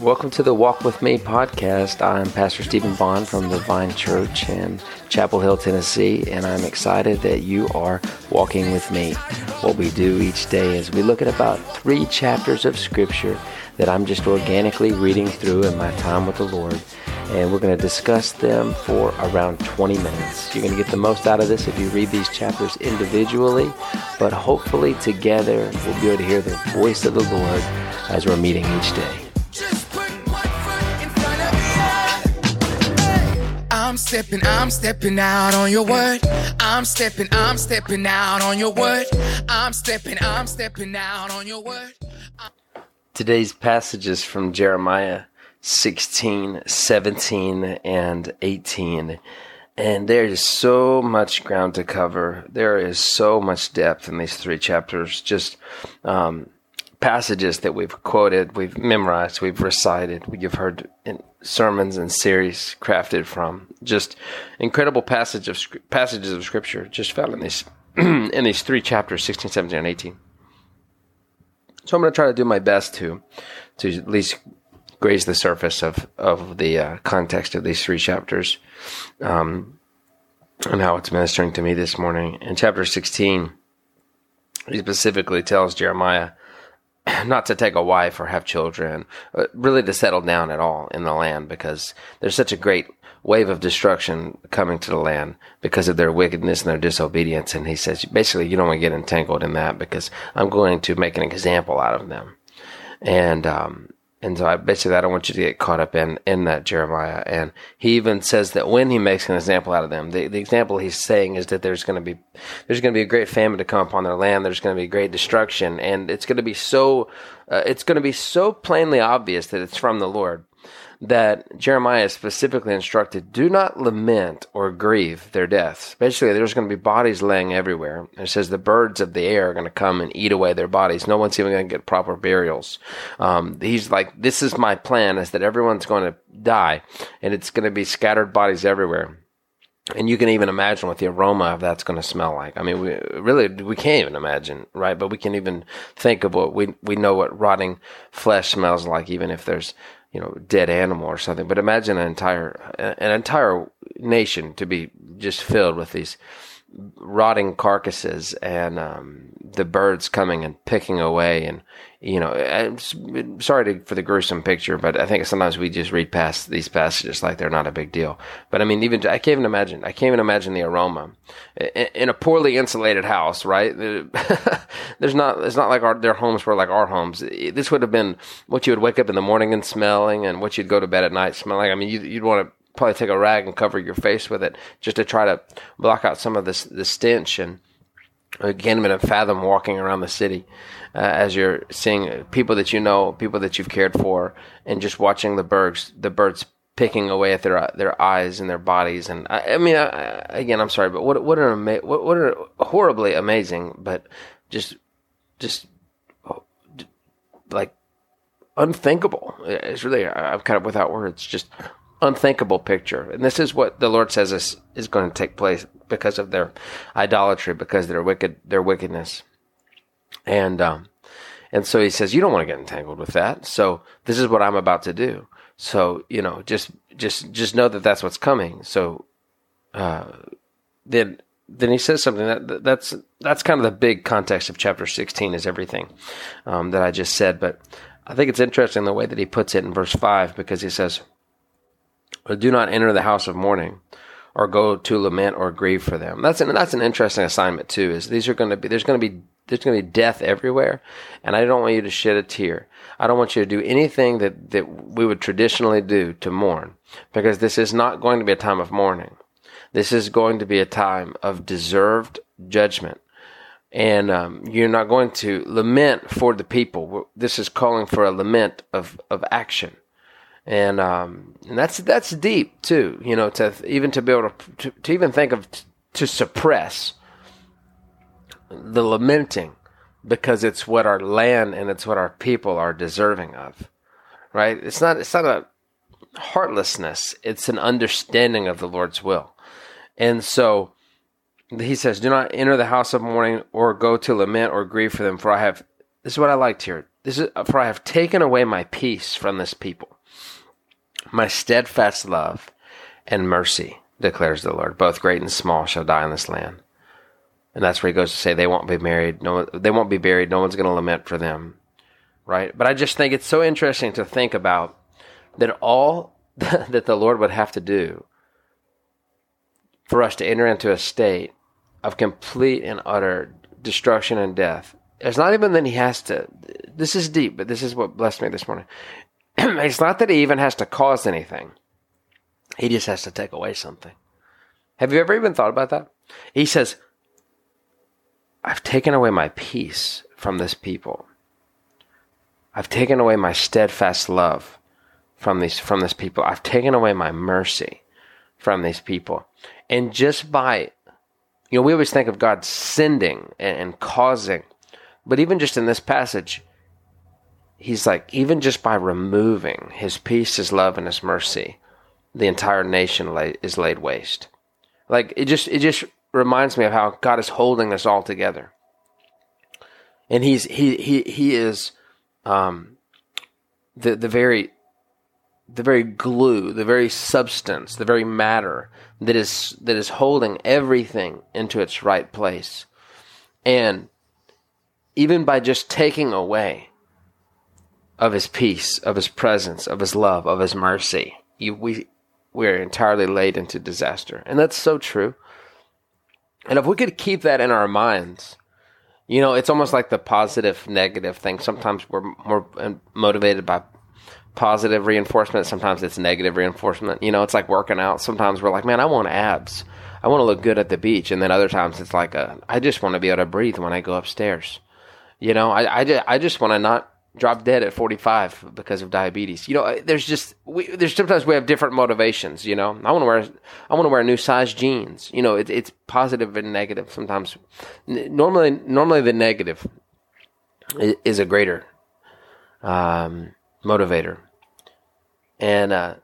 Welcome to the Walk With Me podcast. I'm Pastor Stephen Bond from the Vine Church in Chapel Hill, Tennessee, and I'm excited that you are walking with me. What we do each day is we look at about three chapters of Scripture that I'm just organically reading through in my time with the Lord, and we're going to discuss them for around 20 minutes. You're going to get the most out of this if you read these chapters individually, but hopefully together we'll be able to hear the voice of the Lord as we're meeting each day. I'm stepping, I'm stepping out on your word. I'm stepping, I'm stepping out on your word. I'm stepping, I'm stepping out on your word. Today's passage is from Jeremiah 16, 17, and 18. And there is so much ground to cover. There is so much depth in these three chapters. Just um, passages that we've quoted, we've memorized, we've recited, we've heard in sermons and series crafted from. Just incredible passage of passages of scripture just found in these in these three chapters, 16, 17, and 18. So I'm going to try to do my best to to at least graze the surface of of the uh, context of these three chapters, um, and how it's ministering to me this morning. In chapter 16, he specifically tells Jeremiah not to take a wife or have children, really to settle down at all in the land because there's such a great wave of destruction coming to the land because of their wickedness and their disobedience. And he says, basically, you don't want to get entangled in that because I'm going to make an example out of them. And, um, and so I basically I don't want you to get caught up in in that Jeremiah. And he even says that when he makes an example out of them, the, the example he's saying is that there's going to be there's going to be a great famine to come upon their land. There's going to be great destruction, and it's going to be so uh, it's going to be so plainly obvious that it's from the Lord that Jeremiah is specifically instructed do not lament or grieve their deaths. Basically, there's going to be bodies laying everywhere. It says the birds of the air are going to come and eat away their bodies. No one's even going to get proper burials. Um, he's like, this is my plan is that everyone's going to die and it's going to be scattered bodies everywhere. And you can even imagine what the aroma of that's going to smell like. I mean, we really we can't even imagine, right? But we can even think of what we we know what rotting flesh smells like, even if there's you know, dead animal or something. But imagine an entire an entire nation to be just filled with these rotting carcasses and um, the birds coming and picking away and you know I'm sorry to, for the gruesome picture but i think sometimes we just read past these passages like they're not a big deal. But i mean even i can't even imagine i can't even imagine the aroma. In, in a poorly insulated house right? There's not it's not like our, their homes were like our homes. This would have been what you would wake up in the morning and smelling and what you'd go to bed at night smelling. I mean you, you'd want to probably take a rag and cover your face with it just to try to block out some of this the stench and again I'm going to fathom walking around the city uh, as you're seeing people that you know people that you've cared for and just watching the birds the birds picking away at their their eyes and their bodies. And I, I mean I, again I'm sorry but what what an ama- what, what are horribly amazing but just just like unthinkable. It's really I'm kind of without words just unthinkable picture. And this is what the Lord says is, is going to take place because of their idolatry, because of their wicked, their wickedness. And, um, and so he says, you don't want to get entangled with that. So this is what I'm about to do. So, you know, just, just, just know that that's what's coming. So, uh, then, then he says something that that's, that's kind of the big context of chapter 16 is everything, um, that I just said. But I think it's interesting the way that he puts it in verse five because he says, but do not enter the house of mourning or go to lament or grieve for them. That's an, that's an interesting assignment too. Is these are going to be there's going to be there's going to be death everywhere, and I don't want you to shed a tear. I don't want you to do anything that that we would traditionally do to mourn, because this is not going to be a time of mourning. This is going to be a time of deserved judgment. And um, you're not going to lament for the people. This is calling for a lament of, of action and um, and that's that's deep too. You know, to even to be able to to, to even think of t- to suppress the lamenting because it's what our land and it's what our people are deserving of, right? It's not it's not a heartlessness; it's an understanding of the Lord's will, and so he says, "Do not enter the house of mourning or go to lament or grieve for them, for I have this is what I liked here. This is for I have taken away my peace from this people, my steadfast love and mercy, declares the Lord. Both great and small shall die in this land. And that's where he goes to say they won't be married. No, they won't be buried. No one's going to lament for them, right? But I just think it's so interesting to think about that all that the Lord would have to do for us to enter into a state of complete and utter destruction and death. It's not even that he has to. This is deep, but this is what blessed me this morning. it's not that he even has to cause anything. He just has to take away something. Have you ever even thought about that? He says, I've taken away my peace from this people. I've taken away my steadfast love from these from this people. I've taken away my mercy from these people. And just by you know, we always think of God sending and, and causing, but even just in this passage, he's like, even just by removing his peace, his love, and his mercy, the entire nation lay, is laid waste. Like it just it just reminds me of how God is holding us all together. And he's he he he is um the the very the very glue, the very substance, the very matter that is that is holding everything into its right place. And even by just taking away of his peace, of his presence, of his love, of his mercy, you, we we're entirely laid into disaster. And that's so true. And if we could keep that in our minds, you know, it's almost like the positive negative thing. Sometimes we're more motivated by positive reinforcement, sometimes it's negative reinforcement. You know, it's like working out. Sometimes we're like, man, I want abs. I want to look good at the beach. And then other times it's like, a, I just want to be able to breathe when I go upstairs. You know, I, I, just, I just want to not drop dead at 45 because of diabetes. You know, there's just we, there's sometimes we have different motivations. You know, I want to wear I want to wear new size jeans. You know, it, it's positive and negative sometimes. Normally, normally the negative is a greater um, motivator, and uh,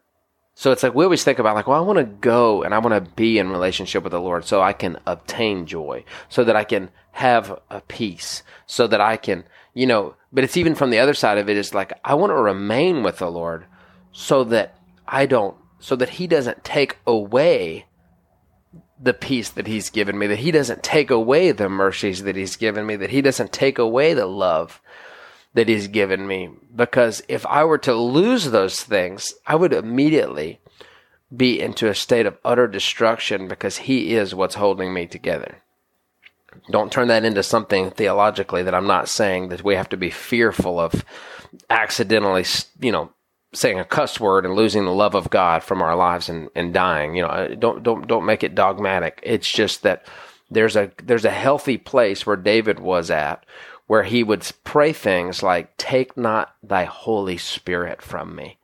so it's like we always think about like, well, I want to go and I want to be in relationship with the Lord so I can obtain joy, so that I can have a peace, so that I can you know, but it's even from the other side of it is like, I want to remain with the Lord so that I don't, so that He doesn't take away the peace that He's given me, that He doesn't take away the mercies that He's given me, that He doesn't take away the love that He's given me. Because if I were to lose those things, I would immediately be into a state of utter destruction because He is what's holding me together. Don't turn that into something theologically that I'm not saying that we have to be fearful of accidentally, you know, saying a cuss word and losing the love of God from our lives and, and dying. You know, uh, don't don't don't make it dogmatic. It's just that there's a there's a healthy place where David was at where he would pray things like take not thy holy spirit from me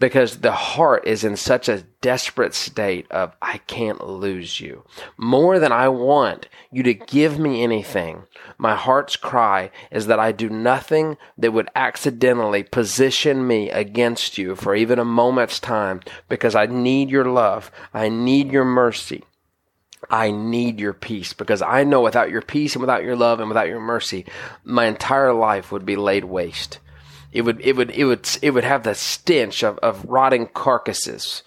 because the heart is in such a desperate state of, I can't lose you. More than I want you to give me anything, my heart's cry is that I do nothing that would accidentally position me against you for even a moment's time because I need your love. I need your mercy. I need your peace because I know without your peace and without your love and without your mercy, my entire life would be laid waste it would it would it would it would have the stench of, of rotting carcasses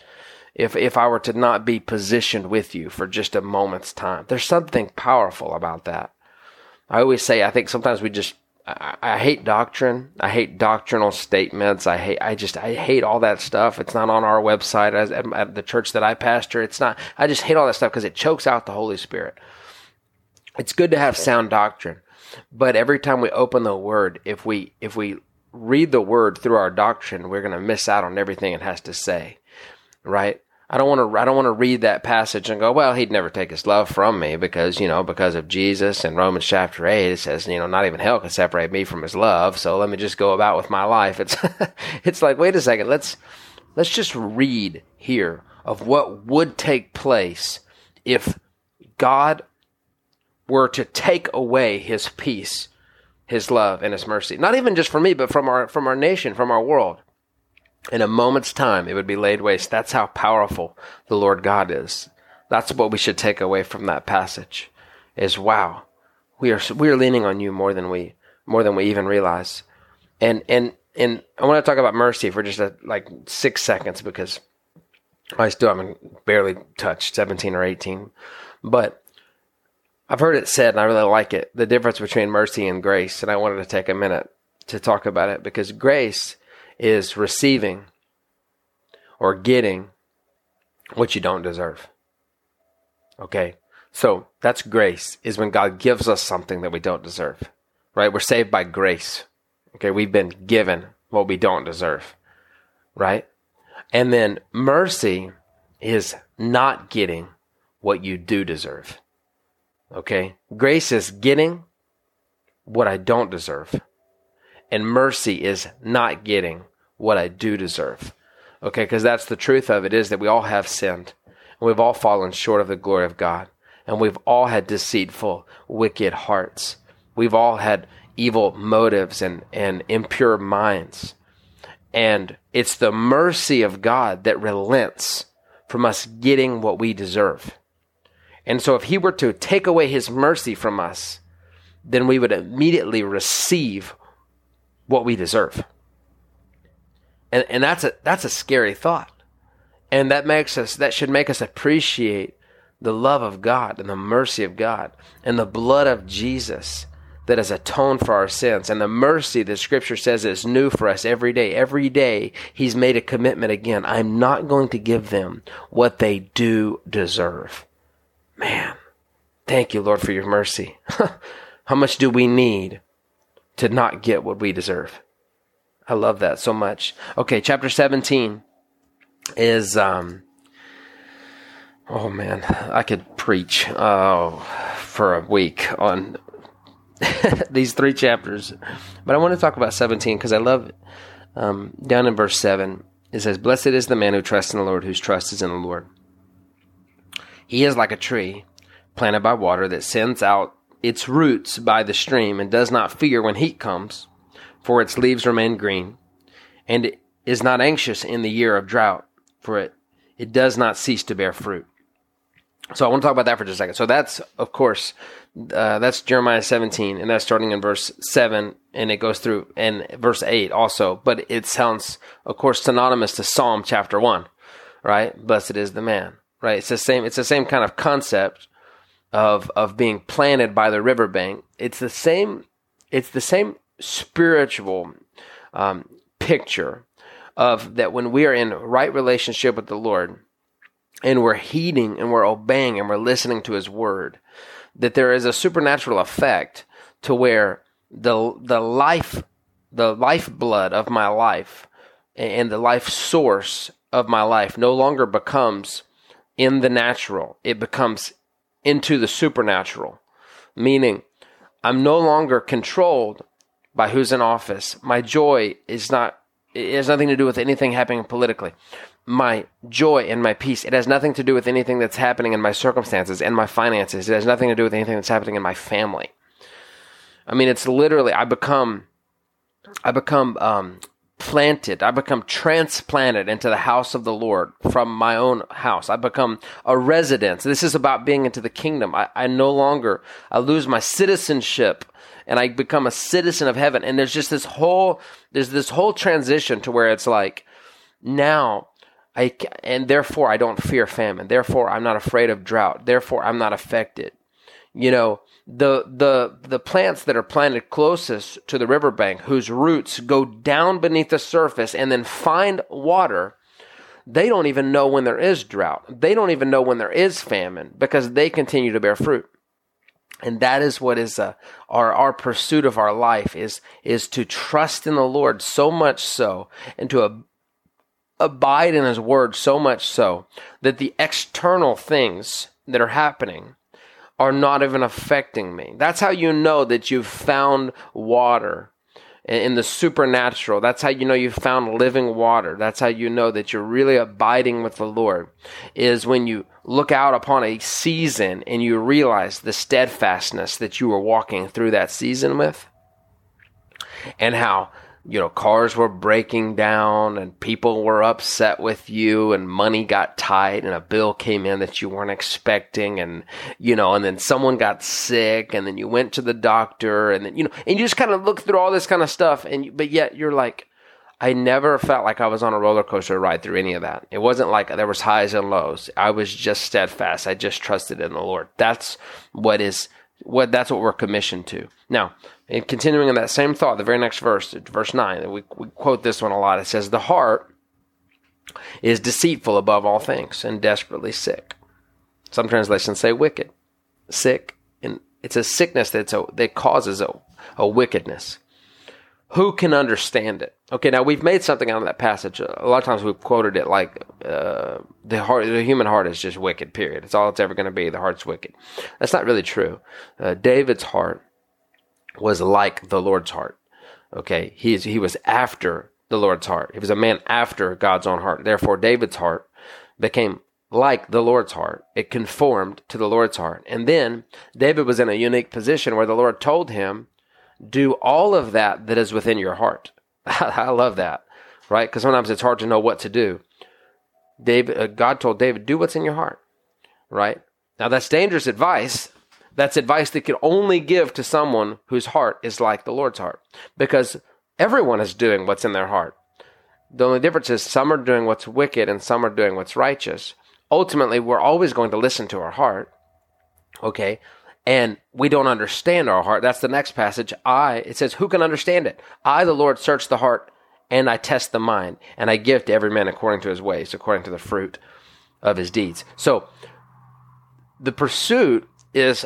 if if I were to not be positioned with you for just a moment's time. There's something powerful about that. I always say I think sometimes we just I, I, hate doctrine. I hate doctrinal statements. I hate I just I hate all that stuff. It's not on our website as at, at the church that I pastor. It's not. I just hate all that stuff because it chokes out the Holy Spirit. It's good to have sound doctrine, but every time we open the Word, if we if we read the word through our doctrine, we're going to miss out on everything it has to say, right? I don't want to. I don't want to read that passage and go, "Well, he'd never take his love from me because you know because of Jesus." In Romans chapter eight, it says, "You know, not even hell can separate me from His love." So let me just go about with my life. It's it's like, wait a second. Let's let's just read here of what would take place if God were to take away His peace his love and his mercy. Not even just for me, but from our from our nation, from our world. In a moment's time, it would be laid waste. That's how powerful the Lord God is. That's what we should take away from that passage. Is wow, we are we are leaning on you more than we more than we even realize. And and and I want to talk about mercy for just a, like six seconds because I still haven't barely touched 17 or 18. But I've heard it said, and I really like it, the difference between mercy and grace. And I wanted to take a minute to talk about it because grace is receiving or getting what you don't deserve. Okay? So that's grace, is when God gives us something that we don't deserve. Right? We're saved by grace. Okay? We've been given what we don't deserve. Right? And then mercy is not getting what you do deserve. Okay? Grace is getting what I don't deserve. And mercy is not getting what I do deserve. Okay? Because that's the truth of it is that we all have sinned. And we've all fallen short of the glory of God. And we've all had deceitful, wicked hearts. We've all had evil motives and, and impure minds. And it's the mercy of God that relents from us getting what we deserve. And so if he were to take away his mercy from us, then we would immediately receive what we deserve. And, and that's a that's a scary thought. And that makes us that should make us appreciate the love of God and the mercy of God and the blood of Jesus that has atoned for our sins and the mercy that scripture says is new for us every day. Every day he's made a commitment again. I'm not going to give them what they do deserve. Man, thank you, Lord, for your mercy. How much do we need to not get what we deserve? I love that so much. Okay, chapter 17 is um oh man, I could preach oh for a week on these three chapters. But I want to talk about 17 because I love um, down in verse 7. It says, Blessed is the man who trusts in the Lord, whose trust is in the Lord. He is like a tree planted by water that sends out its roots by the stream and does not fear when heat comes, for its leaves remain green, and is not anxious in the year of drought, for it, it does not cease to bear fruit. So I want to talk about that for just a second. So that's, of course, uh, that's Jeremiah 17, and that's starting in verse 7, and it goes through and verse 8 also. But it sounds, of course, synonymous to Psalm chapter 1, right? Blessed is the man, right? It's the same. It's the same kind of concept of of being planted by the riverbank. It's the same. It's the same spiritual um, picture of that when we are in right relationship with the Lord and we're heeding and we're obeying and we're listening to his word, that there is a supernatural effect to where the the life the lifeblood of my life and the life source of my life no longer becomes in the natural. It becomes into the supernatural. Meaning, I'm no longer controlled by who's in office. My joy is not it has nothing to do with anything happening politically my joy and my peace. It has nothing to do with anything that's happening in my circumstances and my finances. It has nothing to do with anything that's happening in my family. I mean, it's literally I become, I become um, planted. I become transplanted into the house of the Lord from my own house. I become a residence. This is about being into the kingdom. I, I no longer I lose my citizenship and I become a citizen of heaven. And there's just this whole there's this whole transition to where it's like now I, and therefore I don't fear famine. Therefore I'm not afraid of drought. Therefore I'm not affected. You know, the the the plants that are planted closest to the riverbank whose roots go down beneath the surface and then find water, they don't even know when there is drought. They don't even know when there is famine because they continue to bear fruit. And that is what is uh, our our pursuit of our life is is to trust in the Lord so much so and to abide in his word so much so that the external things that are happening are not even affecting me. That's how you know that you've found water in the supernatural. That's how you know you've found living water. That's how you know that you're really abiding with the Lord is when you look out upon a season and you realize the steadfastness that you were walking through that season with and how you know, cars were breaking down and people were upset with you and money got tight and a bill came in that you weren't expecting and, you know, and then someone got sick and then you went to the doctor and then, you know, and you just kind of look through all this kind of stuff and, but yet you're like, I never felt like I was on a roller coaster ride through any of that. It wasn't like there was highs and lows. I was just steadfast. I just trusted in the Lord. That's what is what that's what we're commissioned to. Now, in continuing in that same thought, the very next verse, verse 9, we, we quote this one a lot. It says, The heart is deceitful above all things and desperately sick. Some translations say wicked, sick, and it's a sickness that's a, that causes a, a wickedness. Who can understand it? Okay, now we've made something out of that passage. A lot of times we've quoted it like uh, the heart, the human heart is just wicked. Period. It's all it's ever going to be. The heart's wicked. That's not really true. Uh, David's heart was like the Lord's heart. Okay, he he was after the Lord's heart. He was a man after God's own heart. Therefore, David's heart became like the Lord's heart. It conformed to the Lord's heart. And then David was in a unique position where the Lord told him, "Do all of that that is within your heart." I love that, right? Because sometimes it's hard to know what to do. David, uh, God told David, "Do what's in your heart," right? Now that's dangerous advice that's advice that could only give to someone whose heart is like the Lord's heart. Because everyone is doing what's in their heart. The only difference is some are doing what's wicked and some are doing what's righteous. Ultimately, we're always going to listen to our heart. Okay? And we don't understand our heart. That's the next passage. I, it says, who can understand it? I, the Lord, search the heart and I test the mind and I give to every man according to his ways, according to the fruit of his deeds. So the pursuit is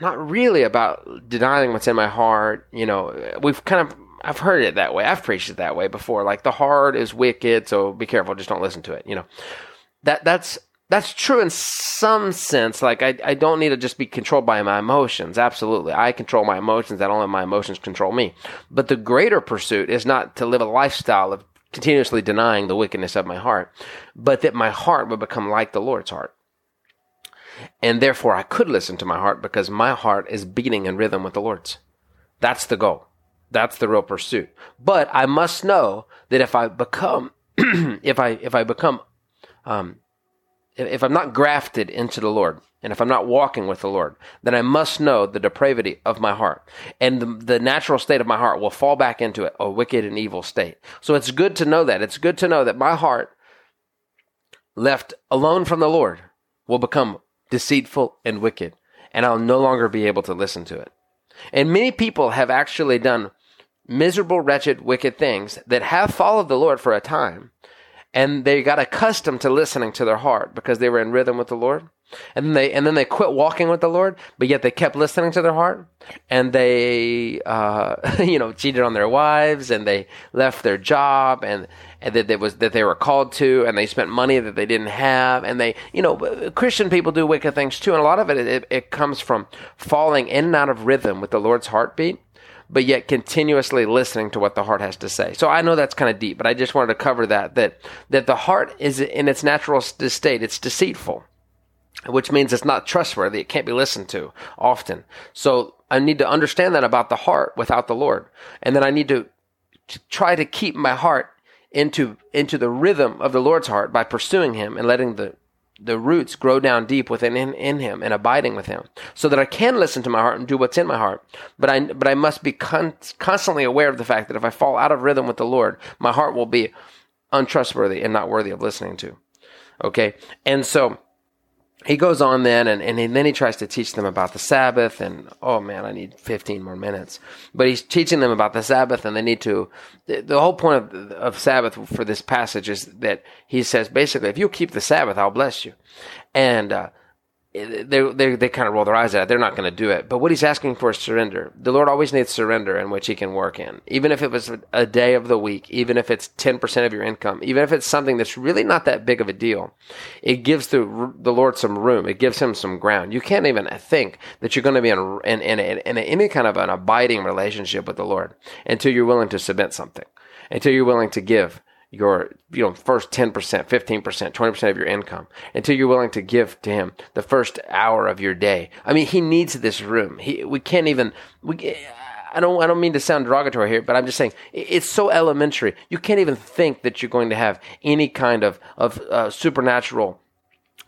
not really about denying what's in my heart. You know, we've kind of I've heard it that way. I've preached it that way before. Like the heart is wicked, so be careful. Just don't listen to it. You know, that that's that's true in some sense. Like I, I don't need to just be controlled by my emotions. Absolutely, I control my emotions. I don't let my emotions control me. But the greater pursuit is not to live a lifestyle of continuously denying the wickedness of my heart, but that my heart would become like the Lord's heart. And therefore, I could listen to my heart because my heart is beating in rhythm with the Lord's. That's the goal. That's the real pursuit. But I must know that if I become, if I if I become, um, if I'm not grafted into the Lord, and if I'm not walking with the Lord, then I must know the depravity of my heart. And the, the, natural state of my heart will fall back into a wicked and evil state. So it's good to know that. It's good to know that my heart, left alone from the Lord, will become deceitful, and wicked, and I'll no longer be able to listen to it. And many people have actually done miserable, wretched, wicked things that have followed the Lord for a time, and they got accustomed to listening to their heart because they were in rhythm with the Lord. And then they and then they quit walking with the Lord, but yet they kept listening to their heart, and they uh, you know cheated on their wives, and they left their job, and and that they was that they were called to, and they spent money that they didn't have, and they you know Christian people do wicked things too, and a lot of it it, it comes from falling in and out of rhythm with the Lord's heartbeat but yet continuously listening to what the heart has to say. So I know that's kind of deep, but I just wanted to cover that that that the heart is in its natural state, it's deceitful which means it's not trustworthy. It can't be listened to often. So I need to understand that about the heart without the Lord. And then I need to, to try to keep my heart into, into the rhythm of the Lord's heart by pursuing Him and letting the, the roots grow down deep within in, in Him and abiding with Him, so that I can listen to my heart and do what's in my heart. But I but I must be con- constantly aware of the fact that if I fall out of rhythm with the Lord, my heart will be untrustworthy and not worthy of listening to. Okay, and so he goes on then and, and then he tries to teach them about the Sabbath and oh man, I need 15 more minutes. But he's teaching them about the Sabbath and they need to, the, the whole point of, of Sabbath for this passage is that he says basically, if you keep the Sabbath, I'll bless you. And, uh, they, they, they kind of roll their eyes at it. They're not going to do it. But what he's asking for is surrender. The Lord always needs surrender in which he can work in. Even if it was a day of the week, even if it's 10% of your income, even if it's something that's really not that big of a deal, it gives the, the Lord some room. It gives him some ground. You can't even think that you're going to be in, in, in, in, in any kind of an abiding relationship with the Lord until you're willing to submit something, until you're willing to give your you know first 10% 15% 20% of your income until you're willing to give to him the first hour of your day i mean he needs this room he we can't even we I don't I don't mean to sound derogatory here, but I'm just saying it's so elementary. You can't even think that you're going to have any kind of of uh, supernatural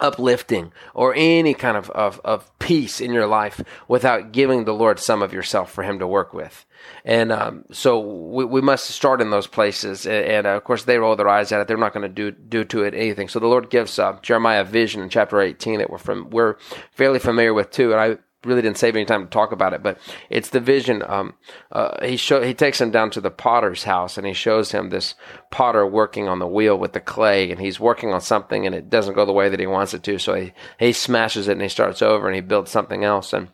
uplifting or any kind of, of, of peace in your life without giving the Lord some of yourself for Him to work with. And um, so we, we must start in those places. And, and uh, of course, they roll their eyes at it. They're not going to do do to it anything. So the Lord gives uh, Jeremiah a vision in chapter 18 that we're from we're fairly familiar with too. And I really didn't save any time to talk about it, but it's the vision. Um, uh, he show he takes him down to the potter's house and he shows him this potter working on the wheel with the clay, and he's working on something and it doesn't go the way that he wants it to. So he he smashes it and he starts over and he builds something else. And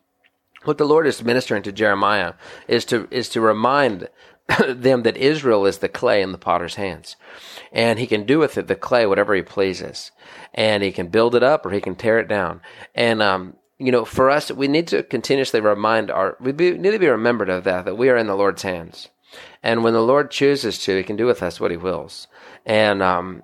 what the Lord is ministering to Jeremiah is to is to remind them that Israel is the clay in the potter's hands. And he can do with it the clay whatever he pleases. And he can build it up or he can tear it down. And um, you know, for us, we need to continuously remind our, we be, need to be remembered of that, that we are in the Lord's hands. And when the Lord chooses to, He can do with us what He wills. And, um,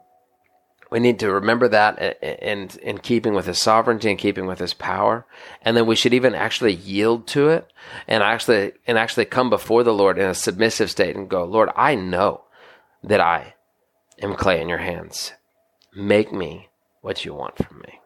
we need to remember that in, in keeping with His sovereignty and keeping with His power. And then we should even actually yield to it and actually, and actually come before the Lord in a submissive state and go, Lord, I know that I am clay in your hands. Make me what you want from me.